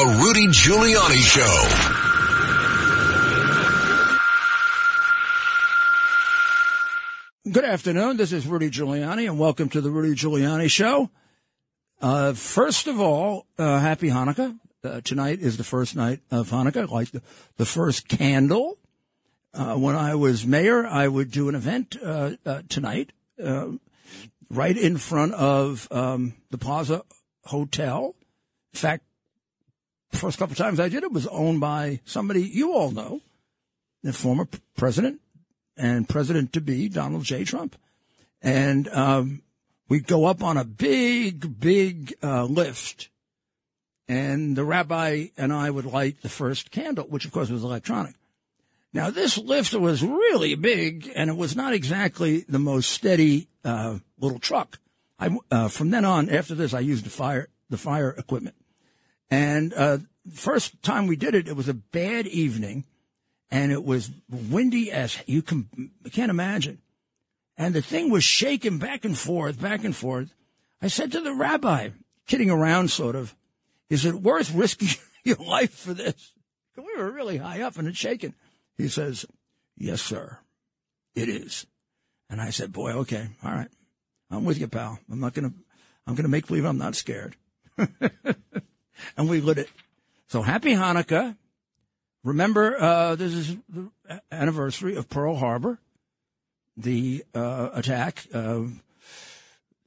The Rudy Giuliani Show. Good afternoon. This is Rudy Giuliani, and welcome to the Rudy Giuliani Show. Uh, first of all, uh, happy Hanukkah. Uh, tonight is the first night of Hanukkah, like the, the first candle. Uh, when I was mayor, I would do an event uh, uh, tonight, right in front of um, the Plaza Hotel. In fact, first couple times I did it was owned by somebody you all know, the former president and president to be Donald J. Trump. And um, we go up on a big, big uh, lift, and the rabbi and I would light the first candle, which of course was electronic. Now this lift was really big, and it was not exactly the most steady uh, little truck. I, uh, from then on, after this, I used the fire the fire equipment. And uh, first time we did it, it was a bad evening and it was windy as you can can't imagine. And the thing was shaking back and forth, back and forth. I said to the rabbi, kidding around sort of, is it worth risking your life for this? We were really high up and it's shaking. He says, yes, sir, it is. And I said, boy, okay, all right. I'm with you, pal. I'm not going to, I'm going to make believe I'm not scared. and we lit it. So happy Hanukkah. Remember, uh, this is the anniversary of Pearl Harbor, the uh, attack uh,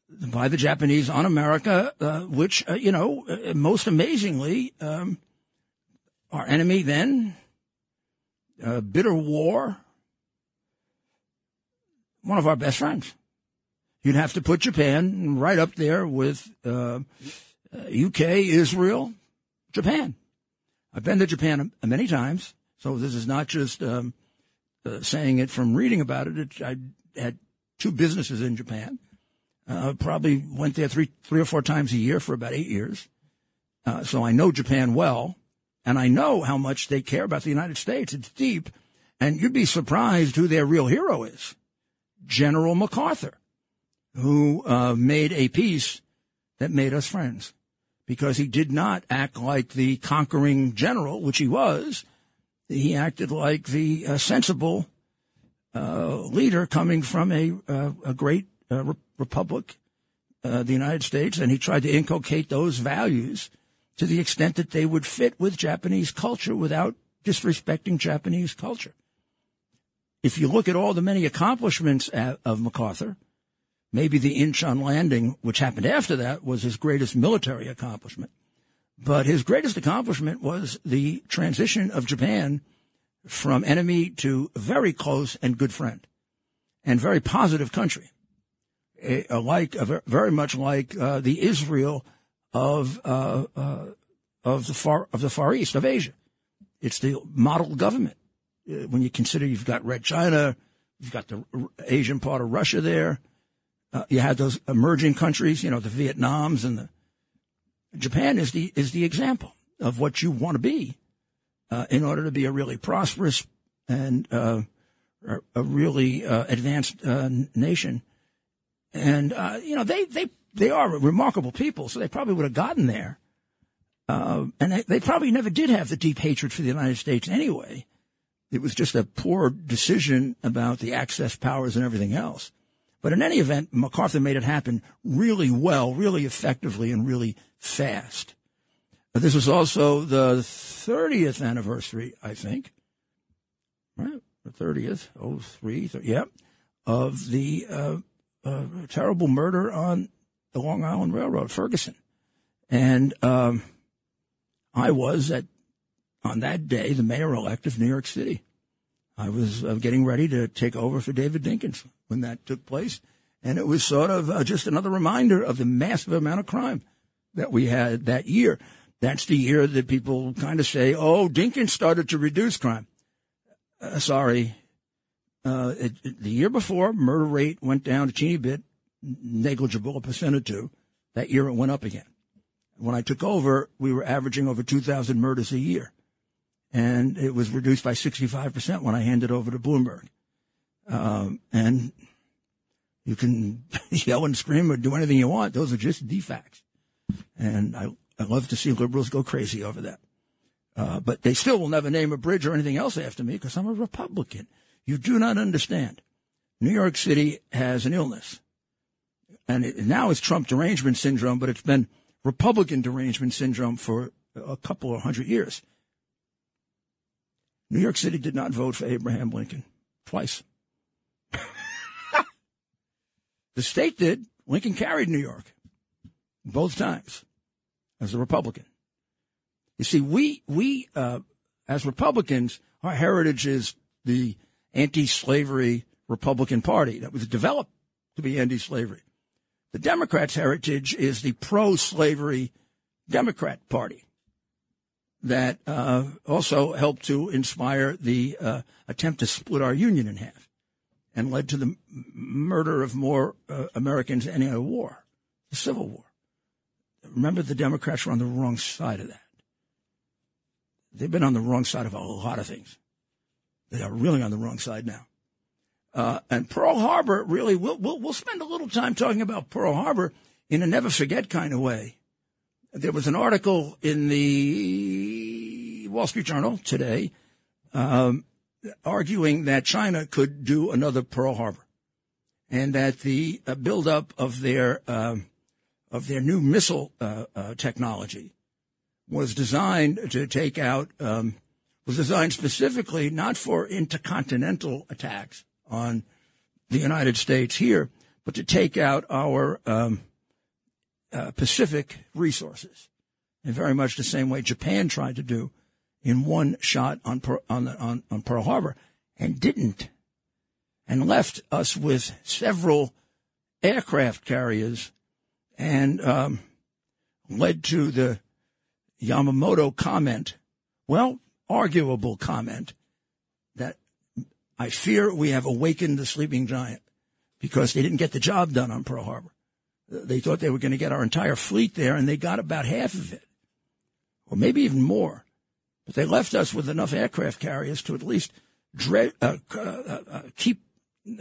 by the Japanese on America, uh, which, uh, you know, uh, most amazingly, um, our enemy then, bitter war, one of our best friends. You'd have to put Japan right up there with UK, Israel, Japan. I've been to Japan many times, so this is not just um, uh, saying it from reading about it. it. I had two businesses in Japan. Uh, probably went there three, three or four times a year for about eight years. Uh, so I know Japan well, and I know how much they care about the United States. It's deep, and you'd be surprised who their real hero is. General MacArthur, who uh, made a peace that made us friends because he did not act like the conquering general, which he was. He acted like the uh, sensible uh, leader coming from a, uh, a great uh, re- republic, uh, the United States, and he tried to inculcate those values to the extent that they would fit with Japanese culture without disrespecting Japanese culture. If you look at all the many accomplishments of MacArthur, Maybe the Incheon landing, which happened after that, was his greatest military accomplishment. But his greatest accomplishment was the transition of Japan from enemy to very close and good friend and very positive country. A, a like, a very much like uh, the Israel of uh, uh, of the far of the Far East of Asia. It's the model government. Uh, when you consider you've got Red China, you've got the Asian part of Russia there, uh, you had those emerging countries, you know, the Vietnams and the Japan is the is the example of what you want to be uh, in order to be a really prosperous and uh, a really uh, advanced uh, nation. And you know, they they they are remarkable people, so they probably would have gotten there. and they, they probably never did have the deep hatred for the United States anyway. It was just a poor decision about the Axis powers and everything else. But in any event, MacArthur made it happen really well, really effectively, and really fast. This was also the 30th anniversary, I think, right? The 30th, 03, 30, yeah, of the uh, uh, terrible murder on the Long Island Railroad, Ferguson. And um, I was at on that day the mayor elect of New York City. I was uh, getting ready to take over for David Dinkins when that took place. And it was sort of uh, just another reminder of the massive amount of crime that we had that year. That's the year that people kind of say, oh, Dinkins started to reduce crime. Uh, sorry. Uh, it, it, the year before, murder rate went down a teeny bit, negligible, a percent or two. That year it went up again. When I took over, we were averaging over 2,000 murders a year. And it was reduced by 65% when I handed over to Bloomberg. Um, and you can yell and scream or do anything you want. Those are just defects. And I, I love to see liberals go crazy over that. Uh, but they still will never name a bridge or anything else after me because I'm a Republican. You do not understand. New York City has an illness. And it, now it's Trump derangement syndrome, but it's been Republican derangement syndrome for a couple of hundred years. New York City did not vote for Abraham Lincoln twice. the state did. Lincoln carried New York both times as a Republican. You see, we we uh, as Republicans, our heritage is the anti-slavery Republican Party that was developed to be anti-slavery. The Democrats' heritage is the pro-slavery Democrat Party that uh, also helped to inspire the uh, attempt to split our union in half and led to the murder of more uh, Americans in other war, the Civil War. Remember, the Democrats were on the wrong side of that. They've been on the wrong side of a lot of things. They are really on the wrong side now. Uh, and Pearl Harbor, really, we'll, we'll, we'll spend a little time talking about Pearl Harbor in a never forget kind of way. There was an article in the Wall Street Journal today um, arguing that China could do another Pearl Harbor, and that the uh, buildup of their um, of their new missile uh, uh, technology was designed to take out um, was designed specifically not for intercontinental attacks on the United States here, but to take out our um, uh, Pacific resources. In very much the same way Japan tried to do in one shot on, on, on, on Pearl Harbor and didn't, and left us with several aircraft carriers and um, led to the Yamamoto comment, well, arguable comment, that I fear we have awakened the sleeping giant because they didn't get the job done on Pearl Harbor. They thought they were going to get our entire fleet there, and they got about half of it, or maybe even more. But they left us with enough aircraft carriers to at least dread, uh, uh, uh, keep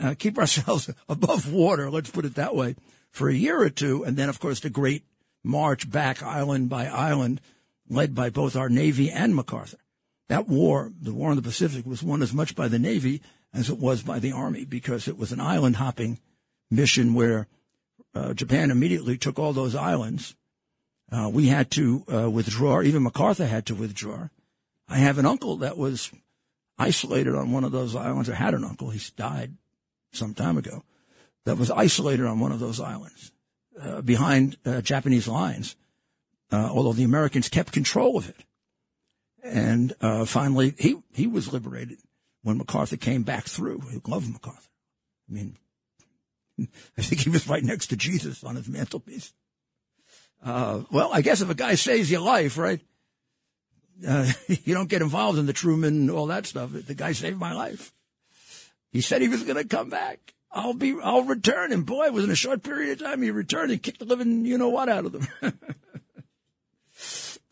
uh, keep ourselves above water. Let's put it that way for a year or two, and then, of course, the great march back island by island, led by both our Navy and MacArthur. That war, the war in the Pacific, was won as much by the Navy as it was by the Army because it was an island hopping mission where uh, Japan immediately took all those islands. Uh, we had to uh, withdraw. Even MacArthur had to withdraw. I have an uncle that was isolated on one of those islands, I had an uncle. He's died some time ago. That was isolated on one of those islands uh, behind uh, Japanese lines, uh, although the Americans kept control of it. And finally, he he was liberated when MacArthur came back through. He loved MacArthur. I mean, I think he was right next to Jesus on his mantelpiece. Uh, well, I guess if a guy saves your life, right? Uh, you don't get involved in the Truman, and all that stuff. The guy saved my life. He said he was going to come back. I'll be, I'll return. And boy, within a short period of time, he returned and kicked the living, you know what, out of them.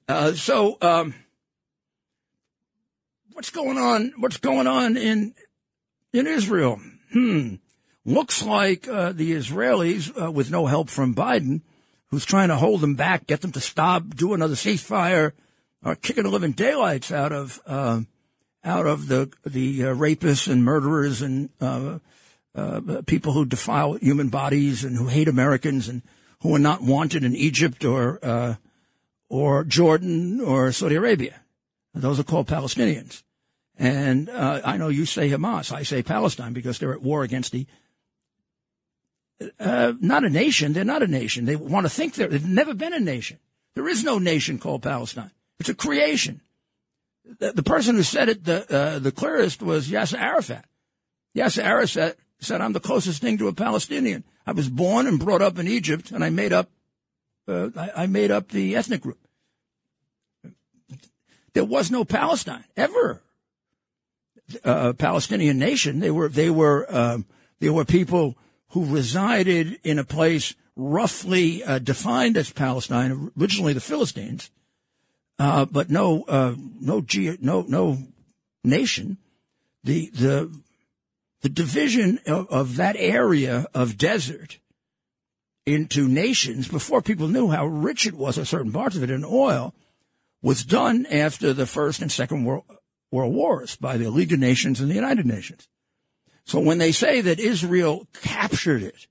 uh, so, um, what's going on? What's going on in in Israel? Hmm looks like uh, the Israelis, uh, with no help from Biden, who's trying to hold them back, get them to stop, do another ceasefire, are kicking the living daylights out of uh, out of the the uh, rapists and murderers and uh, uh, people who defile human bodies and who hate Americans and who are not wanted in Egypt or or Jordan or Saudi Arabia. Those are called Palestinians. And I know you say Hamas. I say Palestine because they're at war against the uh, not a nation. They're not a nation. They want to think they're, they've never been a nation. There is no nation called Palestine. It's a creation. The, the person who said it the, uh, the clearest was Yasser Arafat. Yasser Arafat said, I'm the closest thing to a Palestinian. I was born and brought up in Egypt, and I made up, uh, I, I made up the ethnic group. There was no Palestine ever. Uh, Palestinian nation. They were, they were, um, they were people who resided in a place roughly uh, defined as Palestine, originally the Philistines, uh, but no, uh, no, ge- no, no nation. The the the division of, of that area of desert into nations before people knew how rich it was, or certain parts of it, in oil, was done after the First and Second World, World Wars by the League of Nations and the United Nations. So when they say that Israel captured it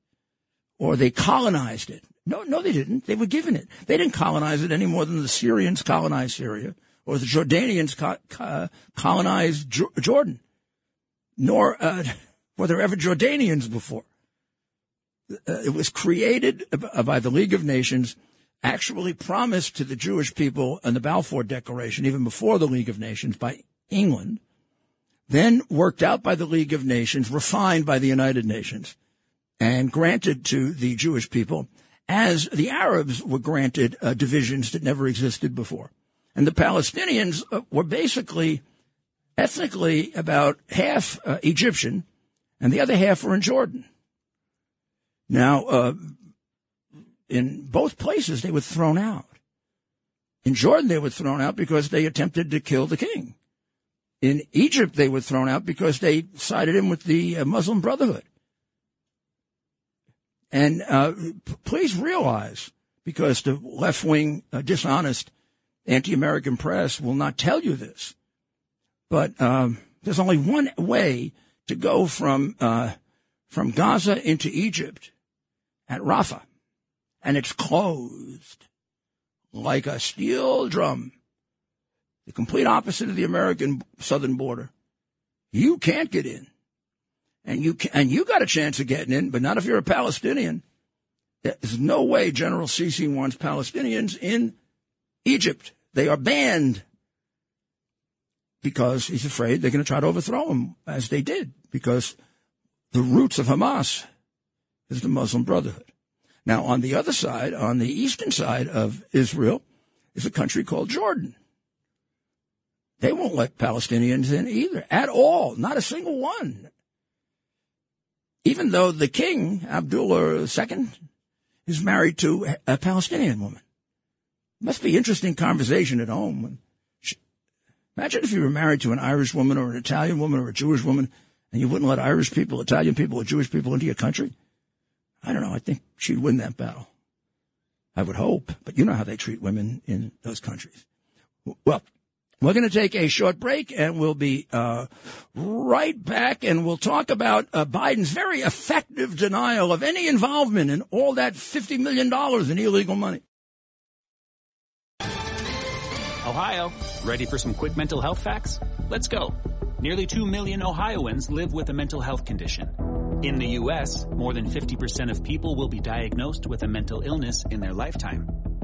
or they colonized it, no, no, they didn't. They were given it. They didn't colonize it any more than the Syrians colonized Syria or the Jordanians co- co- colonized jo- Jordan. Nor uh, were there ever Jordanians before. Uh, it was created by the League of Nations, actually promised to the Jewish people in the Balfour Declaration, even before the League of Nations, by England, then worked out by the League of Nations, refined by the United Nations, and granted to the Jewish people as the Arabs were granted uh, divisions that never existed before. And the Palestinians uh, were basically ethnically about half uh, Egyptian, and the other half were in Jordan. Now, uh, in both places, they were thrown out. In Jordan, they were thrown out because they attempted to kill the king. In Egypt, they were thrown out because they sided in with the uh, Muslim Brotherhood. And uh, p- please realize, because the left wing, uh, dishonest, anti American press will not tell you this, but um, there's only one way to go from uh, from Gaza into Egypt at Rafah, and it's closed like a steel drum. The complete opposite of the American southern border. You can't get in and you can, and you got a chance of getting in, but not if you're a Palestinian. There's no way General Sisi wants Palestinians in Egypt. They are banned because he's afraid they're going to try to overthrow him, as they did, because the roots of Hamas is the Muslim Brotherhood. Now, on the other side, on the eastern side of Israel, is a country called Jordan. They won't let Palestinians in either, at all, not a single one even though the king, Abdullah II, is married to a Palestinian woman. Must be interesting conversation at home. Imagine if you were married to an Irish woman or an Italian woman or a Jewish woman and you wouldn't let Irish people, Italian people, or Jewish people into your country. I don't know. I think she'd win that battle. I would hope, but you know how they treat women in those countries. Well, we're going to take a short break and we'll be uh, right back and we'll talk about uh, Biden's very effective denial of any involvement in all that $50 million in illegal money. Ohio, ready for some quick mental health facts? Let's go. Nearly 2 million Ohioans live with a mental health condition. In the U.S., more than 50% of people will be diagnosed with a mental illness in their lifetime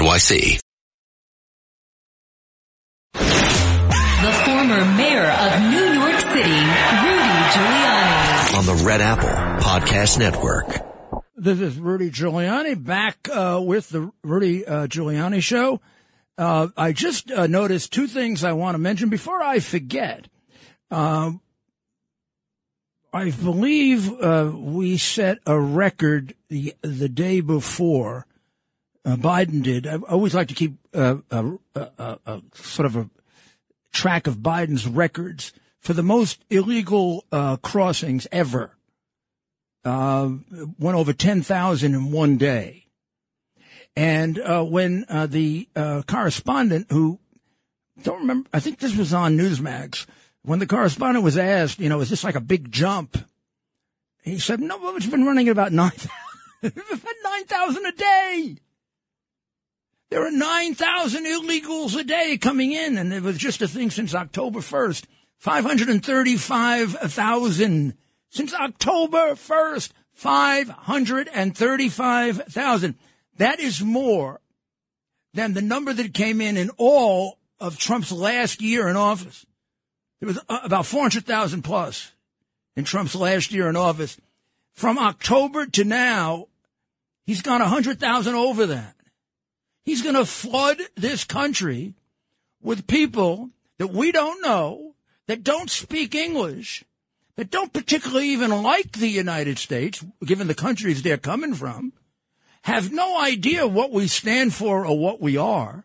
NYC. The former mayor of New York City, Rudy Giuliani. On the Red Apple Podcast Network. This is Rudy Giuliani back uh, with the Rudy uh, Giuliani Show. Uh, I just uh, noticed two things I want to mention before I forget. Um, I believe uh, we set a record the the day before uh, Biden did. I always like to keep uh, a, sort of a track of Biden's records for the most illegal uh, crossings ever. Uh, went over 10,000 in one day. And uh, when uh, the correspondent who, don't remember, I think this was on Newsmax, when the correspondent was asked, you know, is this like a big jump? He said, no, it's been running at about 9,000 9, a day. There are 9,000 illegals a day coming in, and it was just a thing since October 1st. 535,000 since October 1st. 535,000. That is more than the number that came in in all of Trump's last year in office. It was uh, about 400,000 plus in Trump's last year in office. From October to now, he's gone 100,000 over that. He's going to flood this country with people that we don't know, that don't speak English, that don't particularly even like the United States, given the countries they're coming from, have no idea what we stand for or what we are.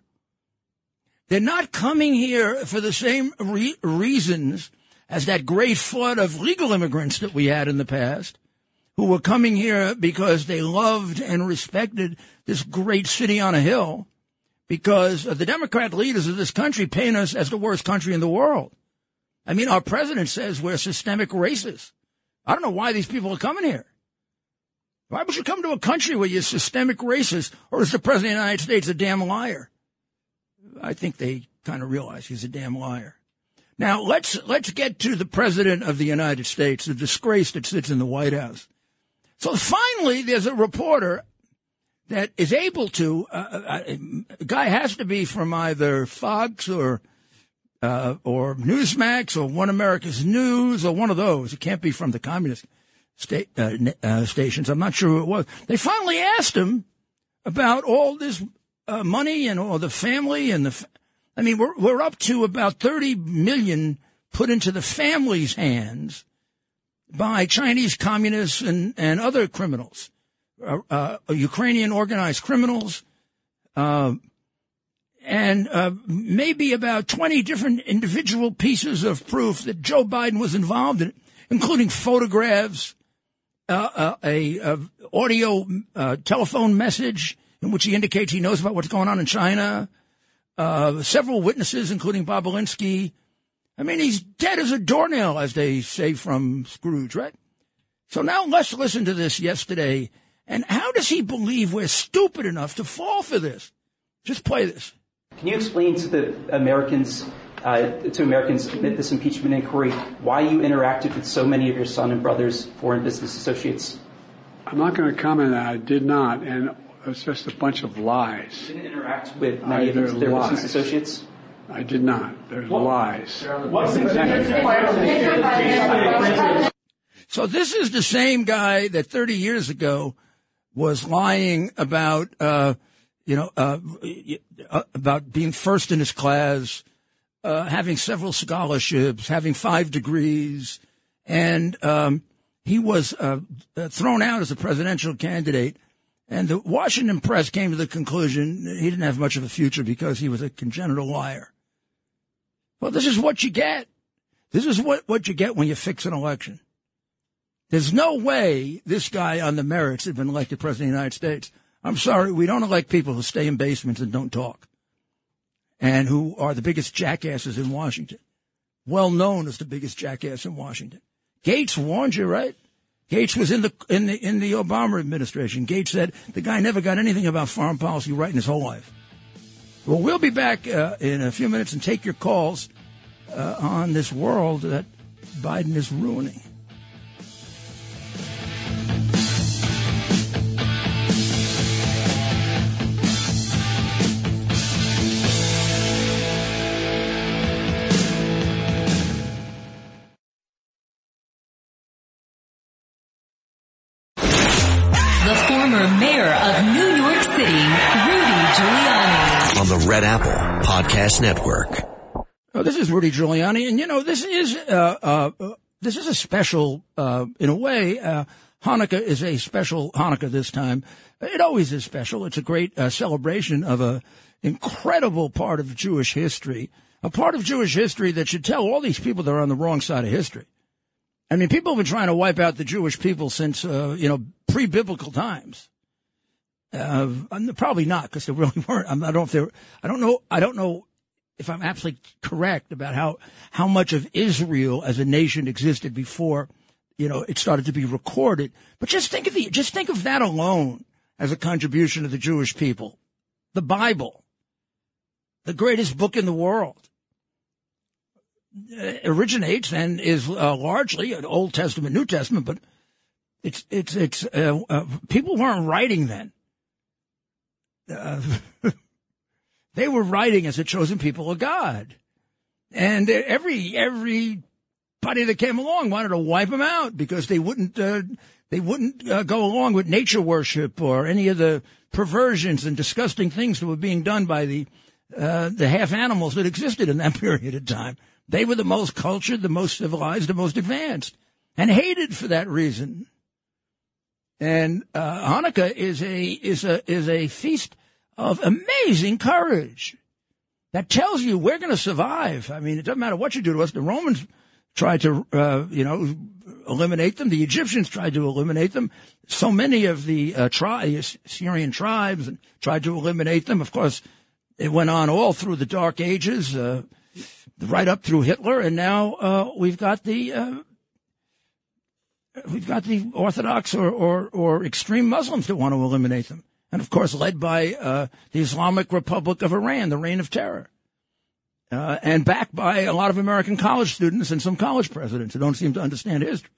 They're not coming here for the same re- reasons as that great flood of legal immigrants that we had in the past, who were coming here because they loved and respected this great city on a hill, because the Democrat leaders of this country paint us as the worst country in the world. I mean, our president says we're systemic racists. I don't know why these people are coming here. Why would you come to a country where you're systemic racist, or is the president of the United States a damn liar? I think they kind of realize he's a damn liar. Now let's let's get to the president of the United States, the disgrace that sits in the White House. So finally, there's a reporter that is able to. Uh, uh, uh a guy has to be from either Fox or uh, or Newsmax or One America's News or one of those. It can't be from the communist sta- uh, uh, stations. I'm not sure who it was. They finally asked him about all this money and all the family and the. Fa- I mean, we're we're up to about 30 million put into the family's hands by Chinese communists and and other criminals, uh, uh, Ukrainian organized criminals. Uh, and uh, maybe about 20 different individual pieces of proof that Joe Biden was involved in, including photographs, uh, uh, a, a, audio telephone message in which he indicates he knows about what's going on in China. Several witnesses, including Bobulinski. I mean, he's dead as a doornail, as they say from Scrooge, right? So now let's listen to this yesterday. And how does he believe we're stupid enough to fall for this? Just play this. Can you explain to the Americans, uh, to Americans amid this impeachment inquiry, why you interacted with so many of your son and brother's foreign business associates? I'm not going to comment on that. I did not, and it's just a bunch of lies. You didn't interact with many I, of their lies. business associates? I did not. There's what, lies. So this is the same guy that 30 years ago was lying about uh, you know, uh, uh, about being first in his class, uh, having several scholarships, having five degrees, and um, he was uh, uh, thrown out as a presidential candidate. And the Washington press came to the conclusion he didn't have much of a future because he was a congenital liar. Well, this is what you get. This is what, what you get when you fix an election. There's no way this guy on the merits had been elected president of the United States. I'm sorry, we don't elect people who stay in basements and don't talk and who are the biggest jackasses in Washington. Well known as the biggest jackass in Washington. Gates warned you, right? Gates was in the in the in the Obama administration. Gates said the guy never got anything about foreign policy right in his whole life. Well, we'll be back uh, in a few minutes and take your calls uh, on this world that Biden is ruining. Red Apple Podcast Network. Oh, this is Rudy Giuliani, and you know this is uh, uh, this is a special uh, in a way. Uh, Hanukkah is a special Hanukkah this time. It always is special. It's a great uh, celebration of a incredible part of Jewish history, a part of Jewish history that should tell all these people they're on the wrong side of history. I mean, people have been trying to wipe out the Jewish people since uh, you know pre-biblical times. Uh, probably not because there really weren't. I don't know if they I don't know. I don't know if I'm absolutely correct about how how much of Israel as a nation existed before, you know, it started to be recorded. But just think of the just think of that alone as a contribution to the Jewish people. The Bible, the greatest book in the world, uh, originates and is uh, largely an Old Testament, New Testament, but it's it's it's uh, uh, people weren't writing then. Uh, they were writing as a chosen people of God, and every everybody that came along wanted to wipe them out because they wouldn't uh, they wouldn't uh, go along with nature worship or any of the perversions and disgusting things that were being done by the uh, the half animals that existed in that period of time. They were the most cultured, the most civilized, the most advanced, and hated for that reason. And uh, Hanukkah is a is a is a feast of amazing courage that tells you we're going to survive. I mean, it doesn't matter what you do to us. The Romans tried to, uh, you know, eliminate them. The Egyptians tried to eliminate them. So many of the uh, tri- Syrian tribes tried to eliminate them. Of course, it went on all through the Dark Ages, uh, right up through Hitler, and now uh, we've got the uh, we've got the Orthodox or, or, or extreme Muslims that want to eliminate them. And of course, led by uh, the Islamic Republic of Iran, the reign of terror. Uh, and backed by a lot of American college students and some college presidents who don't seem to understand history.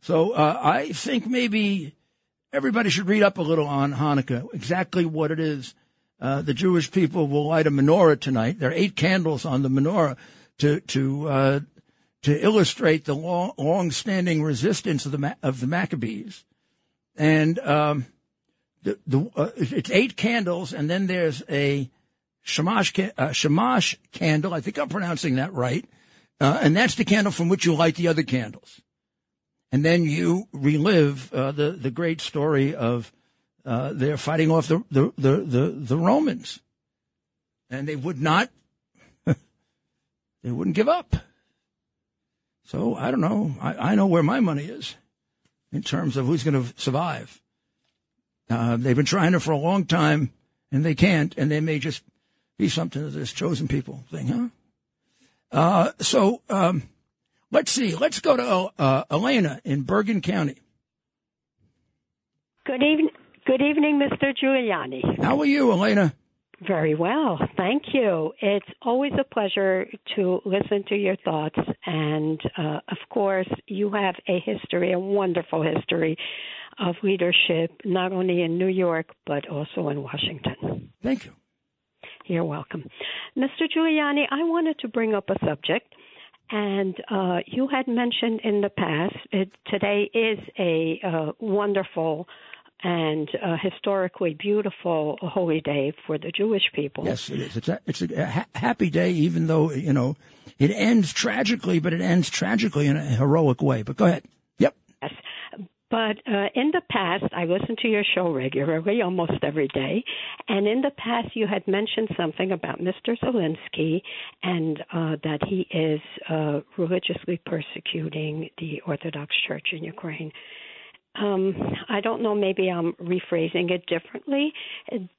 So uh, I think maybe everybody should read up a little on Hanukkah, exactly what it is. Uh, the Jewish people will light a menorah tonight. There are eight candles on the menorah to to uh, to illustrate the long, long-standing resistance of the of the Maccabees, and um, the, the uh, it's eight candles, and then there's a shamash uh, shamash candle. I think I'm pronouncing that right, uh, and that's the candle from which you light the other candles, and then you relive uh, the the great story of uh, they're fighting off the the, the the the Romans, and they would not. they wouldn't give up. So I don't know. I, I know where my money is in terms of who's going to survive. Uh, they've been trying it for a long time, and they can't, and they may just be something of this chosen people thing, huh? Uh, so um, let's see. Let's go to uh, Elena in Bergen County. Good evening, good evening, Mr. Giuliani. How are you, Elena? Very well, thank you. It's always a pleasure to listen to your thoughts, and uh, of course, you have a history, a wonderful history of leadership, not only in New York but also in Washington. Thank you. You're welcome, Mr. Giuliani. I wanted to bring up a subject. And uh, you had mentioned in the past, it, today is a uh, wonderful and a historically beautiful holy day for the Jewish people. Yes, it is. It's a, it's a ha- happy day, even though, you know, it ends tragically, but it ends tragically in a heroic way. But go ahead. Yep. Yes. But uh, in the past, I listen to your show regularly, almost every day. And in the past, you had mentioned something about Mr. Zelensky and uh, that he is uh, religiously persecuting the Orthodox Church in Ukraine um, I don't know, maybe I'm rephrasing it differently,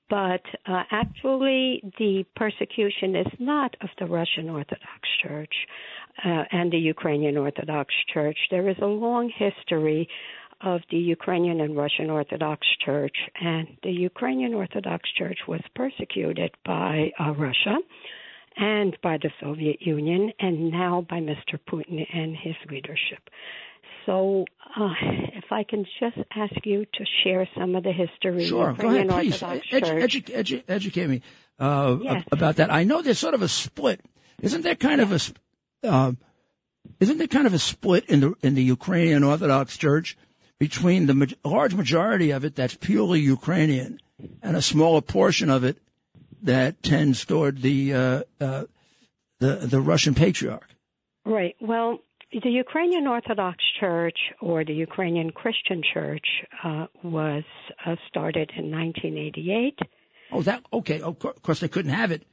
but uh, actually, the persecution is not of the Russian Orthodox Church uh, and the Ukrainian Orthodox Church. There is a long history of the Ukrainian and Russian Orthodox Church, and the Ukrainian Orthodox Church was persecuted by uh, Russia and by the Soviet Union, and now by Mr. Putin and his leadership. So, uh, if I can just ask you to share some of the history. Sure, go ahead, please. Edu- edu- edu- educate me uh, yes. about that. I know there's sort of a split. Isn't there kind of a uh, isn't there kind of a split in the in the Ukrainian Orthodox Church between the ma- large majority of it that's purely Ukrainian and a smaller portion of it that tends toward the uh, uh, the the Russian patriarch? Right. Well, the Ukrainian Orthodox Church or the Ukrainian Christian Church uh, was uh, started in 1988. Oh, that okay? Of course, they couldn't have it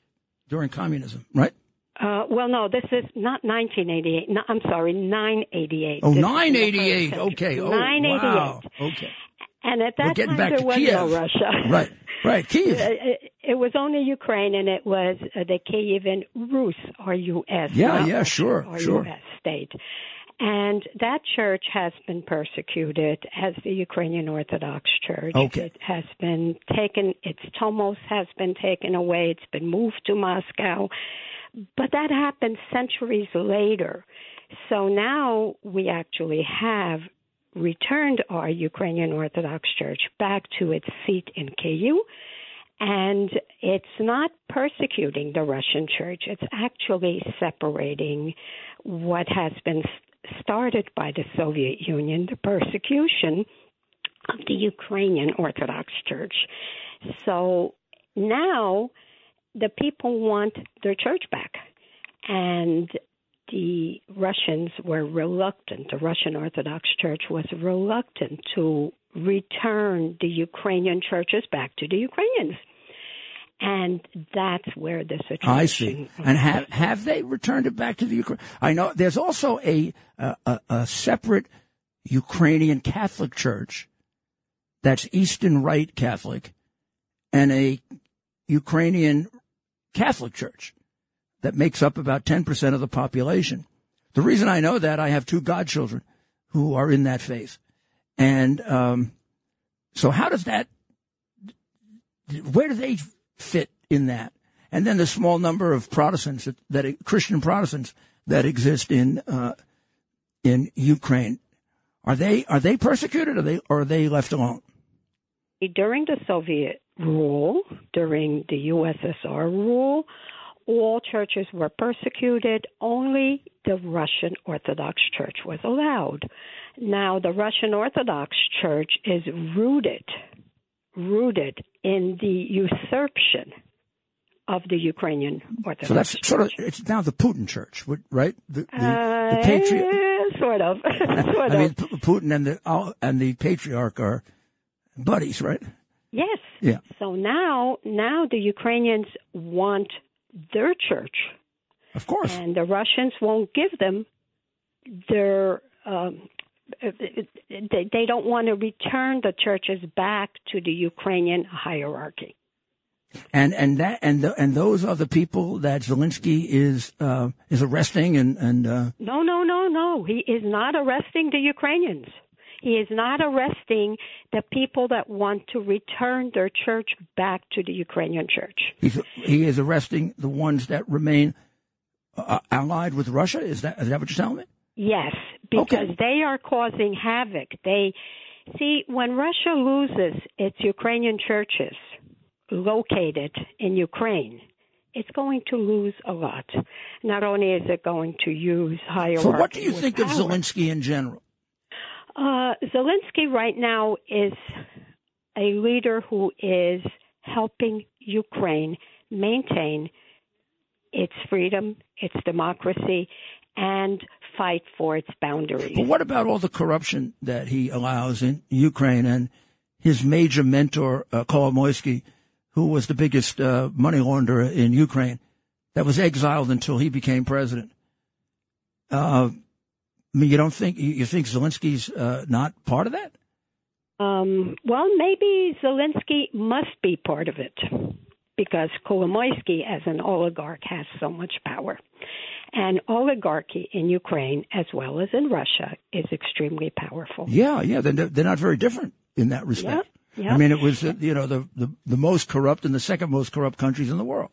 during communism, right? Uh, well, no, this is not 1988. No, I'm sorry, 988. Oh, 988. Okay. Oh, 988. Wow. Okay. And at that time, there was Kiev. no Russia. Right. Right. Kiev. It, it, was only Ukraine, and it was uh, the Kievan Rus or U.S. Yeah. Yeah. Sure. Or sure. U.S. state. And that church has been persecuted as the Ukrainian Orthodox Church. Okay. It has been taken, its tomos has been taken away, it's been moved to Moscow. But that happened centuries later. So now we actually have returned our Ukrainian Orthodox Church back to its seat in Kyiv. And it's not persecuting the Russian church, it's actually separating what has been started by the Soviet Union, the persecution of the Ukrainian Orthodox Church. So now the people want their church back. And the Russians were reluctant, the Russian Orthodox Church was reluctant to return the Ukrainian churches back to the Ukrainians. And that's where the situation. I see. And have have they returned it back to the Ukraine? I know there's also a a, a separate Ukrainian Catholic Church that's Eastern Rite Catholic, and a Ukrainian Catholic Church that makes up about 10% of the population. The reason I know that, I have two godchildren who are in that faith. And um, so, how does that, where do they fit in that? And then the small number of Protestants that, that Christian Protestants that exist in uh, in Ukraine, are they are they persecuted or are they or are they left alone? During the Soviet rule, during the USSR rule, all churches were persecuted. Only the Russian Orthodox Church was allowed. Now, the Russian Orthodox Church is rooted, rooted in the usurpation of the Ukrainian Orthodox. So that's Church. sort of it's now the Putin Church, right? The, the, uh, the patriarch, sort of, sort I mean, of. Putin and the and the patriarch are buddies, right? Yes. Yeah. So now, now the Ukrainians want their church, Of course. and the Russians won't give them their. Um, they, they don't want to return the churches back to the Ukrainian hierarchy. And and that and the, and those are the people that Zelensky is uh, is arresting and and uh, No, no, no, no. He is not arresting the Ukrainians. He is not arresting the people that want to return their church back to the Ukrainian church. he's he is arresting the ones that remain uh, allied with Russia. Is that is that what you're telling me? Yes, because Okay. they are causing havoc. They see when Russia loses its Ukrainian churches located in Ukraine, it's going to lose a lot. Not only is it going to use higher. So what do you think of. Zelensky in general? Uh, Zelensky right now is a leader who is helping Ukraine maintain its freedom, its democracy, and fight for its boundaries. But what about all the corruption that he allows in Ukraine and his major mentor, uh, Kolomoisky, who was the biggest uh, money launderer in Ukraine, that was exiled until he became president? Uh, I mean, you don't think you think Zelensky's uh, not part of that? Um, well, maybe Zelensky must be part of it because Kolomoisky, as an oligarch, has so much power. And oligarchy in Ukraine, as well as in Russia, is extremely powerful. Yeah, yeah, they're, they're not very different in that respect. Yep, yep. I mean, it was uh, you know the, the the most corrupt and the second most corrupt countries in the world.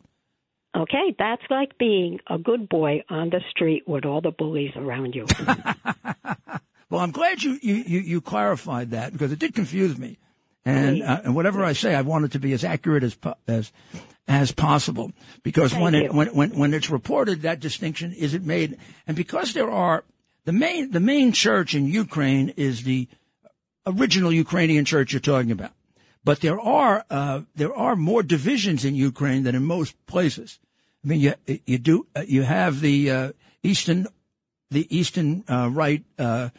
Okay, that's like being a good boy on the street with all the bullies around you. Well, I'm glad you, you, you, you clarified that because it did confuse me. And, uh, and whatever I say, I want it to be as accurate as, as, as possible because when it, you. when, when, when it's reported, that distinction isn't made. And because there are, the main, the main church in Ukraine is the original Ukrainian church you're talking about. But there are, uh, there are more divisions in Ukraine than in most places. I mean, you, you do, uh, you have the, uh, Eastern, the Eastern, uh, Rite, uh,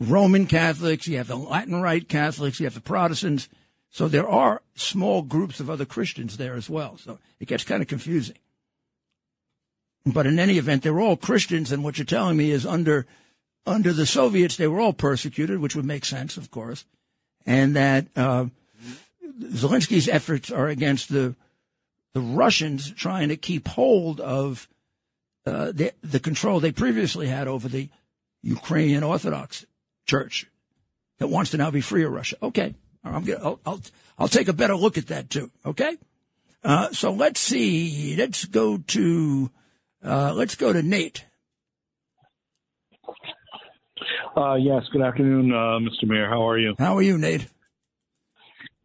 Roman Catholics, you have the Latin Rite Catholics, you have the Protestants. So there are small groups of other Christians there as well. So it gets kind of confusing. But in any event, they're all Christians, and what you're telling me is under under the Soviets, they were all persecuted, which would make sense, of course, and that uh, Zelensky's efforts are against the the Russians trying to keep hold of uh, the, the control they previously had over the Ukrainian Orthodox Church that wants to now be free of Russia. Okay, I'm gonna, I'll, I'll I'll take a better look at that too. Okay, uh, so let's see. Let's go to uh, let's go to Nate. Uh, yes, good afternoon, uh, Mr. Mayor. How are you? How are you, Nate?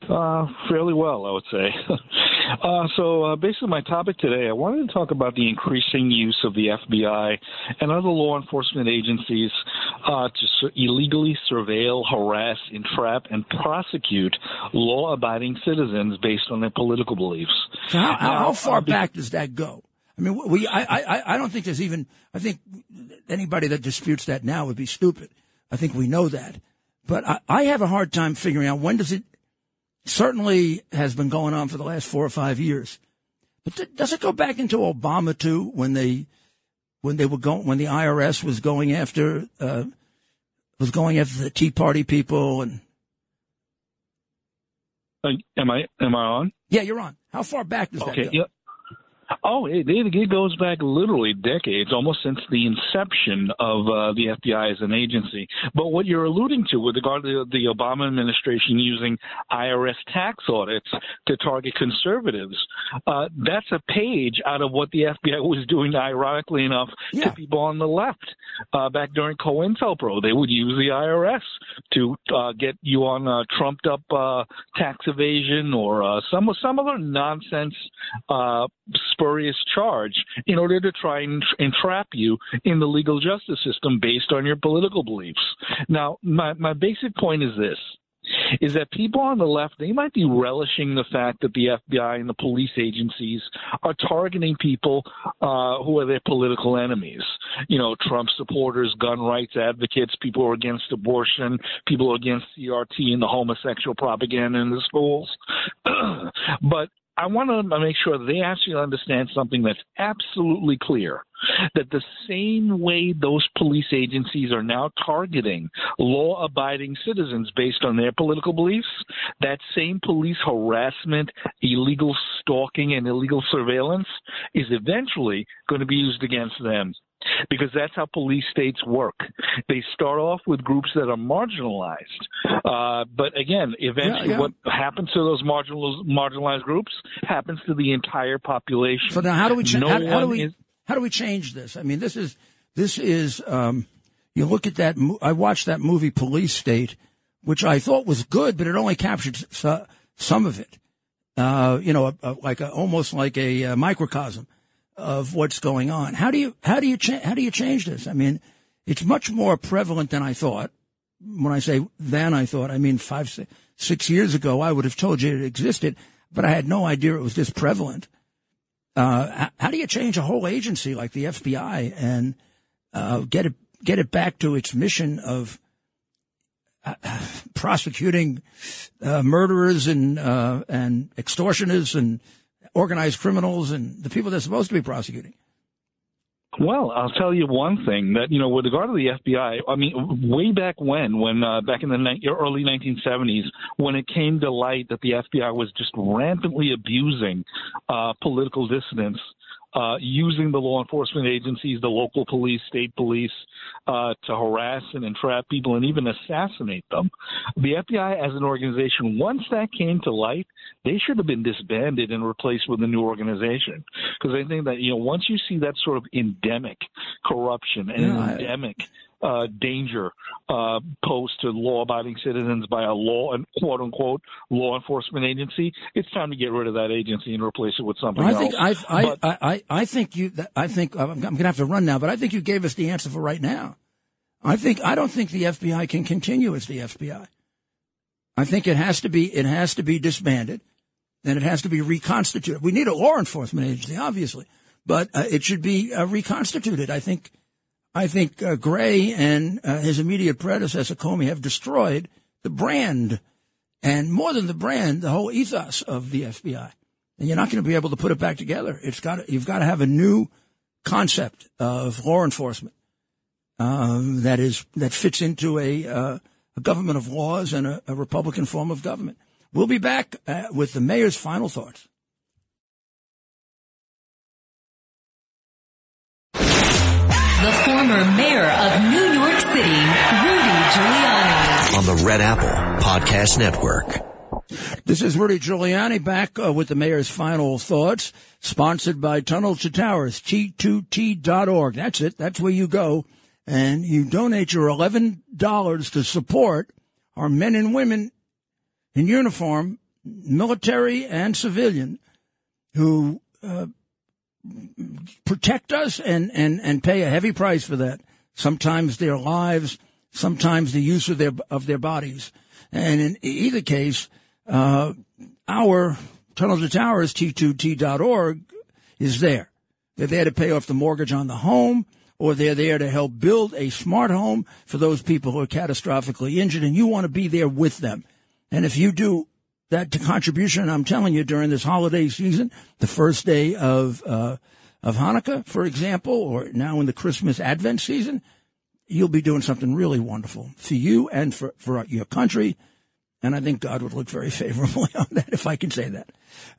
Uh, fairly well, I would say. uh, so, uh, basically, my topic today, I wanted to talk about the increasing use of the FBI and other law enforcement agencies uh, to illegally surveil, harass, entrap, and prosecute law-abiding citizens based on their political beliefs. So how, how, how far back does that go? I mean, we, I, I, I don't think there's even, I think anybody that disputes that now would be stupid. I think we know that. But I, I have a hard time figuring out when does it, certainly has been going on for the last four or five years. But th- does it go back into Obama too, when they, when they were going, when the IRS was going after, uh, was going after the Tea Party people and. Uh, am I, am I on? Yeah, you're on. How far back does okay, that go? Yeah. Oh, it, it goes back literally decades, almost since the inception of uh, the FBI as an agency. But what you're alluding to with regard to the Obama administration using IRS tax audits to target conservatives, uh, that's a page out of what the FBI was doing, ironically enough, yeah. to people on the left. Uh, back during COINTELPRO, they would use the IRS to uh, get you on uh, trumped up uh, tax evasion or uh, some some other nonsense spurious charge in order to try and entrap you in the legal justice system based on your political beliefs. Now, my, my basic point is this is that people on the left they might be relishing the fact that the FBI and the police agencies are targeting people uh, who are their political enemies. You know, Trump supporters, gun rights advocates, people who are against abortion, people who are against CRT and the homosexual propaganda in the schools. but I want to make sure they actually understand something that's absolutely clear that the same way those police agencies are now targeting law abiding citizens based on their political beliefs, that same police harassment, illegal stalking, and illegal surveillance is eventually going to be used against them because that's how police states work. They start off with groups that are marginalized, uh, but again, eventually, yeah, yeah. what happens to those marginal, marginalized groups happens to the entire population. So now, how do we cha- no how, how, do we is- how do we change this? I mean, this is this is um, you look at that. I watched that movie Police State, which I thought was good, but it only captured some of it. Uh, you know, a, a, like a, almost like a, a microcosm of what's going on. How do you how do you cha- how do you change this? I mean, it's much more prevalent than I thought. When I say than I thought, I mean five six years ago, I would have told you it existed, but I had no idea it was this prevalent. Uh, how do you change a whole agency like the FBI and uh, get it get it back to its mission of uh, prosecuting uh, murderers and uh, and extortionists and organized criminals and the people they're supposed to be prosecuting? Well, I'll tell you one thing that you know with regard to the FBI. I mean, way back when, when uh, back in the ni- early 1970s, when it came to light that the FBI was just rampantly abusing uh, political dissidents uh, using the law enforcement agencies, the local police, state police, uh, to harass and entrap people and even assassinate them. The FBI, as an organization, once that came to light, they should have been disbanded and replaced with a new organization. Because I think that you know, once you see that sort of endemic corruption and yeah, endemic uh, danger uh, posed to law-abiding citizens by a law and quote unquote law enforcement agency, it's time to get rid of that agency and replace it with something I think else. I, I, I, I, I think you. I think I'm going to have to run now, but I think you gave us the answer for right now. I think I don't think the FBI can continue as the FBI. I think it has to be it has to be disbanded, and it has to be reconstituted. We need a law enforcement agency, obviously, but uh, it should be uh, reconstituted. I think I think uh, Wray and uh, his immediate predecessor Comey have destroyed the brand, and more than the brand, the whole ethos of the FBI. And you're not going to be able to put it back together. It's got you've got to have a new concept of law enforcement um, that is that fits into a, uh, a government of laws and a, a, Republican form of government. We'll be back uh, with the mayor's final thoughts. The former mayor of New York City, Rudy Giuliani. On the Red Apple Podcast Network. This is Rudy Giuliani back uh, with the mayor's final thoughts, sponsored by Tunnel to Towers, T2T.org. That's it. That's where you go and you donate your $11 to support our men and women in uniform, military and civilian, who uh, protect us and, and, and pay a heavy price for that. Sometimes their lives, sometimes the use of their of their bodies. And in either case, uh, our Tunnel to Towers, T2T.org, is there. They're there to pay off the mortgage on the home, or they're there to help build a smart home for those people who are catastrophically injured, and you want to be there with them. And if you do that contribution, I'm telling you, during this holiday season, the first day of uh, of Hanukkah, for example, or now in the Christmas Advent season, you'll be doing something really wonderful for you and for, for your country. And I think God would look very favorably on that, if I can say that.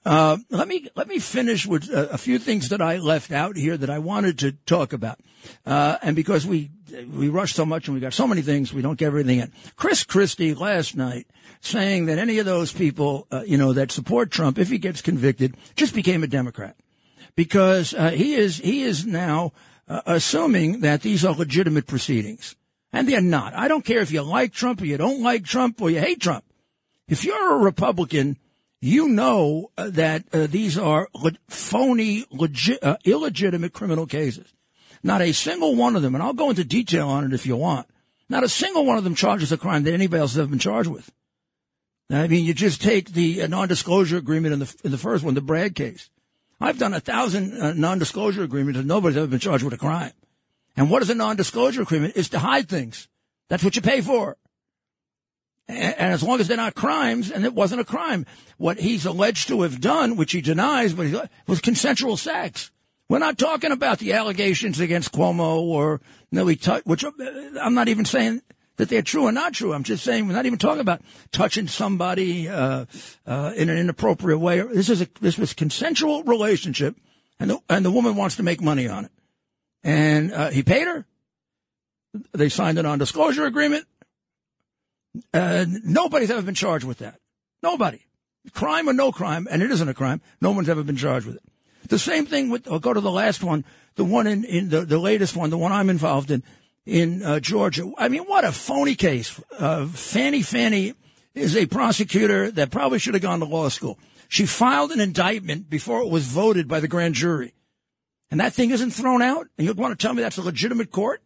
Uh, let me let me finish with a, a, few things that I left out here that I wanted to talk about. Uh, and because we we rush so much and we got so many things, we don't get everything in. Chris Christie last night saying that any of those people, uh, you know, that support Trump, if he gets convicted, just became a Democrat because uh, he is he is now uh, assuming that these are legitimate proceedings, and they're not. I don't care if you like Trump or you don't like Trump or you hate Trump. If you're a Republican, you know uh, that uh, these are le- phony, legit, uh, illegitimate criminal cases. Not a single one of them, and I'll go into detail on it if you want. Not a single one of them charges a crime that anybody else has ever been charged with. I mean, you just take the uh, non-disclosure agreement in the in the first one, the Bragg case. I've done a thousand uh, non-disclosure agreements and nobody's ever been charged with a crime. And what is a non-disclosure agreement? Is to hide things. That's what you pay for. And, as long as they're not crimes, and it wasn't a crime, what he's alleged to have done, which he denies, but he, was consensual sex. We're not talking about the allegations against Cuomo or Nellie Tut, which uh, I'm not even saying that they're true or not true. I'm just saying we're not even talking about touching somebody uh, uh, in an inappropriate way. This is a this was consensual relationship, and the and the woman wants to make money on it, and uh, he paid her. They signed a non-disclosure agreement. Nobody's ever been charged with that. Nobody, crime or no crime, and it isn't a crime. No one's ever been charged with it. The same thing with. I'll go to the last one, the one in, in the, the latest one, the one I'm involved in in uh, Georgia. I mean, what a phony case. Uh, Fani Fani is a prosecutor that probably should have gone to law school. She filed an indictment before it was voted by the grand jury. And that thing isn't thrown out? And you want to tell me that's a legitimate court?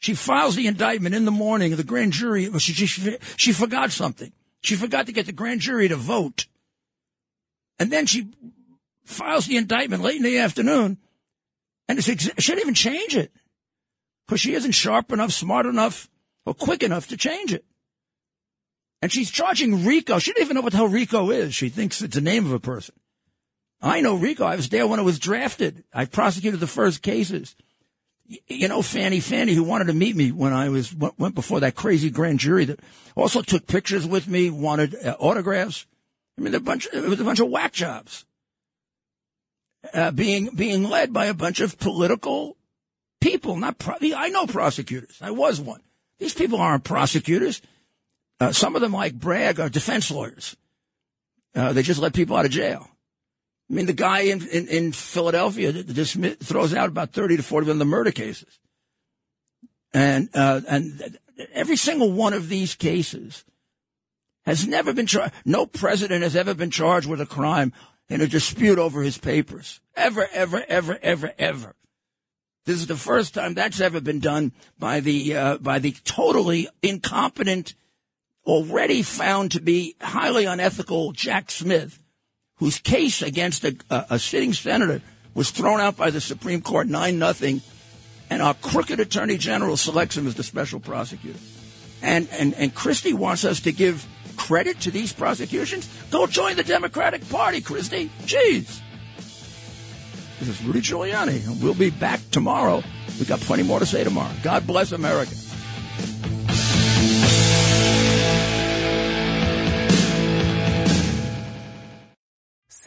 She files the indictment in the morning. The grand jury, she, she, she forgot something. She forgot to get the grand jury to vote. And then she files the indictment late in the afternoon. And it's, she didn't even change it because she isn't sharp enough, smart enough, or quick enough to change it. And she's charging RICO. She doesn't even know what the hell RICO is. She thinks it's the name of a person. I know RICO. I was there when it was drafted. I prosecuted the first cases. You know, Fani Fani, who wanted to meet me when I was went before that crazy grand jury that also took pictures with me, wanted uh, autographs. I mean, a bunch. It was a bunch of whack jobs. Uh, being being led by a bunch of political people, not pro- I know prosecutors. I was one. These people aren't prosecutors. Uh, some of them, like Bragg, are defense lawyers. Uh, they just let people out of jail. I mean, the guy in, in, in Philadelphia just throws out about 30 to 40 of the murder cases. And, uh, and every single one of these cases has never been charged. No president has ever been charged with a crime in a dispute over his papers. Ever, ever, ever, ever, ever. This is the first time that's ever been done by the uh, by the totally incompetent, already found to be highly unethical Jack Smith, whose case against a, a, a sitting senator was thrown out by the Supreme Court nine nothing, and our crooked Attorney General selects him as the special prosecutor. And and and Christie wants us to give credit to these prosecutions. Go join the Democratic Party, Christie. Jeez. This is Rudy Giuliani, and we'll be back tomorrow. We've got plenty more to say tomorrow. God bless America.